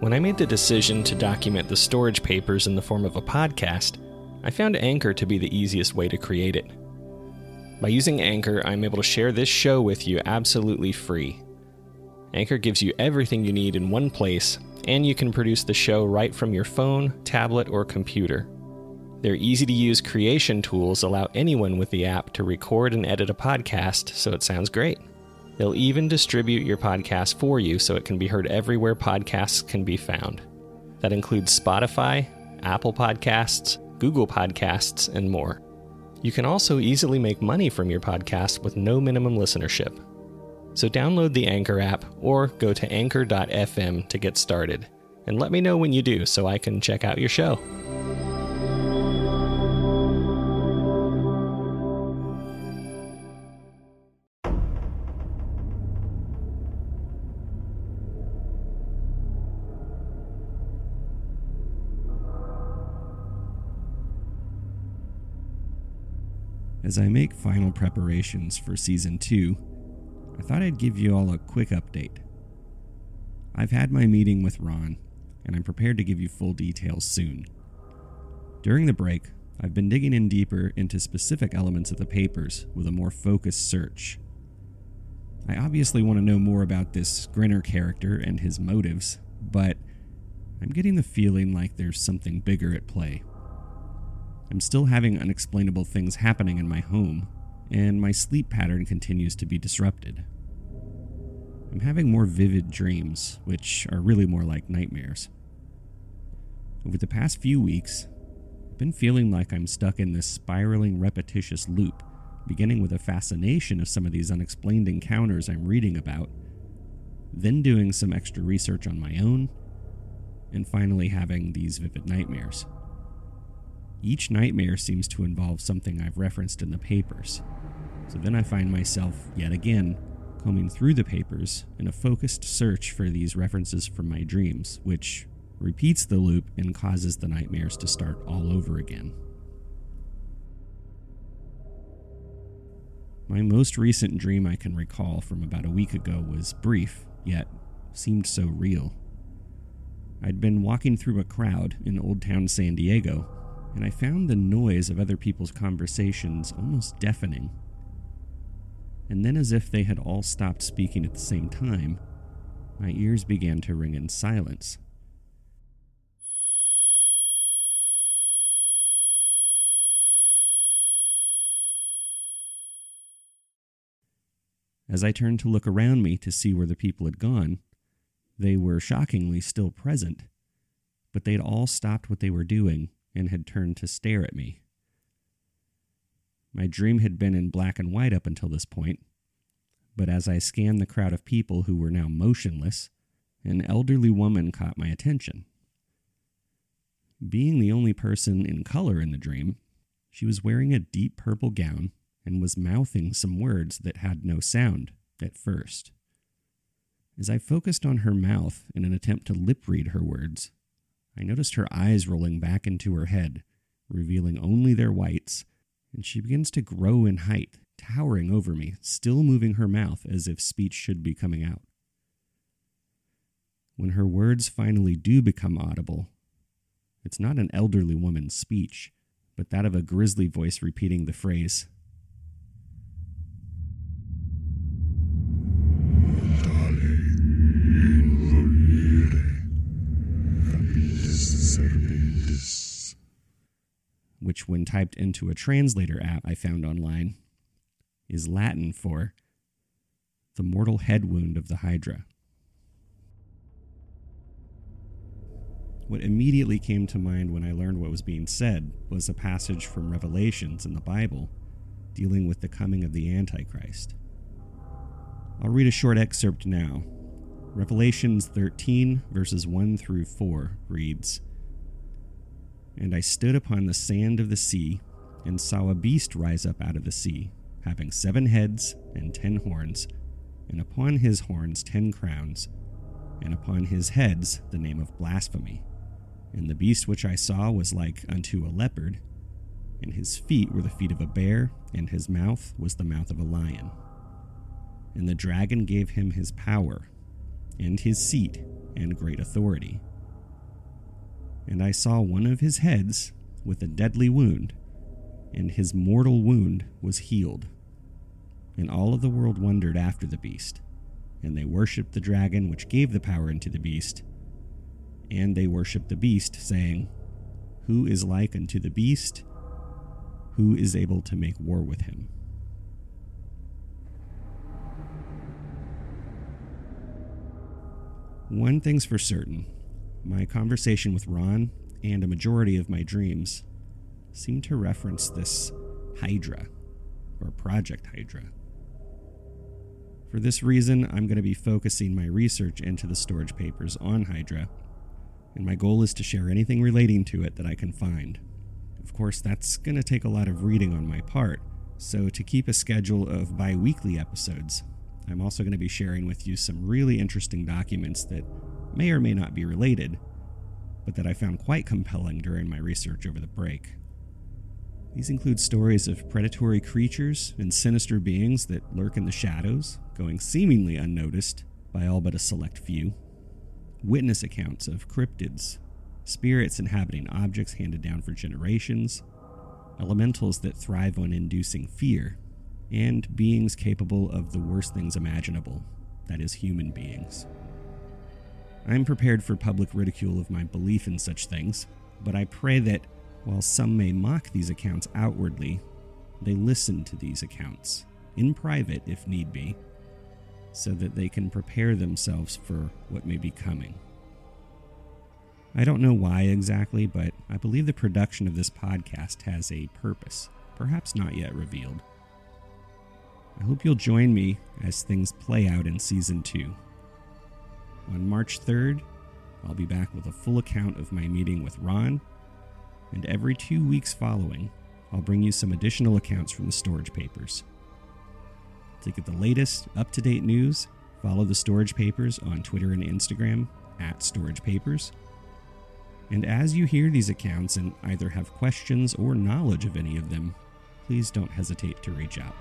When I made the decision to document the storage papers in the form of a podcast, I found Anchor to be the easiest way to create it. By using Anchor, I'm able to share this show with you absolutely free. Anchor gives you everything you need in one place, and you can produce the show right from your phone, tablet, or computer. Their easy to use creation tools allow anyone with the app to record and edit a podcast so it sounds great. They'll even distribute your podcast for you so it can be heard everywhere podcasts can be found. That includes Spotify, Apple Podcasts, Google Podcasts, and more. You can also easily make money from your podcast with no minimum listenership. So download the Anchor app or go to anchor.fm to get started. And let me know when you do so I can check out your show. As I make final preparations for season 2, I thought I'd give you all a quick update. I've had my meeting with Ron, and I'm prepared to give you full details soon. During the break, I've been digging in deeper into specific elements of the papers with a more focused search. I obviously want to know more about this Grinner character and his motives, but I'm getting the feeling like there's something bigger at play. I'm still having unexplainable things happening in my home, and my sleep pattern continues to be disrupted. I'm having more vivid dreams, which are really more like nightmares. Over the past few weeks, I've been feeling like I'm stuck in this spiraling, repetitious loop, beginning with a fascination of some of these unexplained encounters I'm reading about, then doing some extra research on my own, and finally having these vivid nightmares. Each nightmare seems to involve something I've referenced in the papers. So then I find myself, yet again, combing through the papers in a focused search for these references from my dreams, which repeats the loop and causes the nightmares to start all over again. My most recent dream I can recall from about a week ago was brief, yet seemed so real. I'd been walking through a crowd in Old Town San Diego and I found the noise of other people's conversations almost deafening. And then, as if they had all stopped speaking at the same time, my ears began to ring in silence. As I turned to look around me to see where the people had gone, they were shockingly still present, but they'd all stopped what they were doing and had turned to stare at me. My dream had been in black and white up until this point, but as I scanned the crowd of people who were now motionless, an elderly woman caught my attention. Being the only person in color in the dream, she was wearing a deep purple gown and was mouthing some words that had no sound at first. As I focused on her mouth in an attempt to lip read her words, I noticed her eyes rolling back into her head, revealing only their whites, and she begins to grow in height, towering over me, still moving her mouth as if speech should be coming out. When her words finally do become audible, it's not an elderly woman's speech, but that of a grisly voice repeating the phrase, when typed into a translator app I found online, is Latin for the mortal head wound of the Hydra. What immediately came to mind when I learned what was being said was a passage from Revelations in the Bible dealing with the coming of the Antichrist. I'll read a short excerpt now. Revelations 13, verses 1 through 4 reads and I stood upon the sand of the sea, and saw a beast rise up out of the sea, having seven heads and ten horns, and upon his horns ten crowns, and upon his heads the name of blasphemy. And the beast which I saw was like unto a leopard, and his feet were the feet of a bear, and his mouth was the mouth of a lion. And the dragon gave him his power, and his seat and great authority. And I saw one of his heads with a deadly wound, and his mortal wound was healed. And all of the world wondered after the beast, and they worshipped the dragon which gave the power unto the beast, and they worshipped the beast, saying, Who is like unto the beast? Who is able to make war with him? One thing's for certain my conversation with Ron and a majority of my dreams seem to reference this Hydra, or Project Hydra. For this reason, I'm going to be focusing my research into the storage papers on Hydra, and my goal is to share anything relating to it that I can find. Of course, that's going to take a lot of reading on my part, so to keep a schedule of bi weekly episodes, I'm also going to be sharing with you some really interesting documents that may or may not be related, but that I found quite compelling during my research over the break. These include stories of predatory creatures and sinister beings that lurk in the shadows, going seemingly unnoticed by all but a select few, witness accounts of cryptids, spirits inhabiting objects handed down for generations, elementals that thrive on inducing fear and beings capable of the worst things imaginable that is, human beings. I'm prepared for public ridicule of my belief in such things, but I pray that while some may mock these accounts outwardly, they listen to these accounts, in private if need be, so that they can prepare themselves for what may be coming. I don't know why exactly, but I believe the production of this podcast has a purpose, perhaps not yet revealed. I hope you'll join me as things play out in Season 2. On March 3rd, I'll be back with a full account of my meeting with Ron, and every two weeks following, I'll bring you some additional accounts from the storage papers. To get the latest, up to date news, follow the storage papers on Twitter and Instagram at Storage Papers. And as you hear these accounts and either have questions or knowledge of any of them, please don't hesitate to reach out.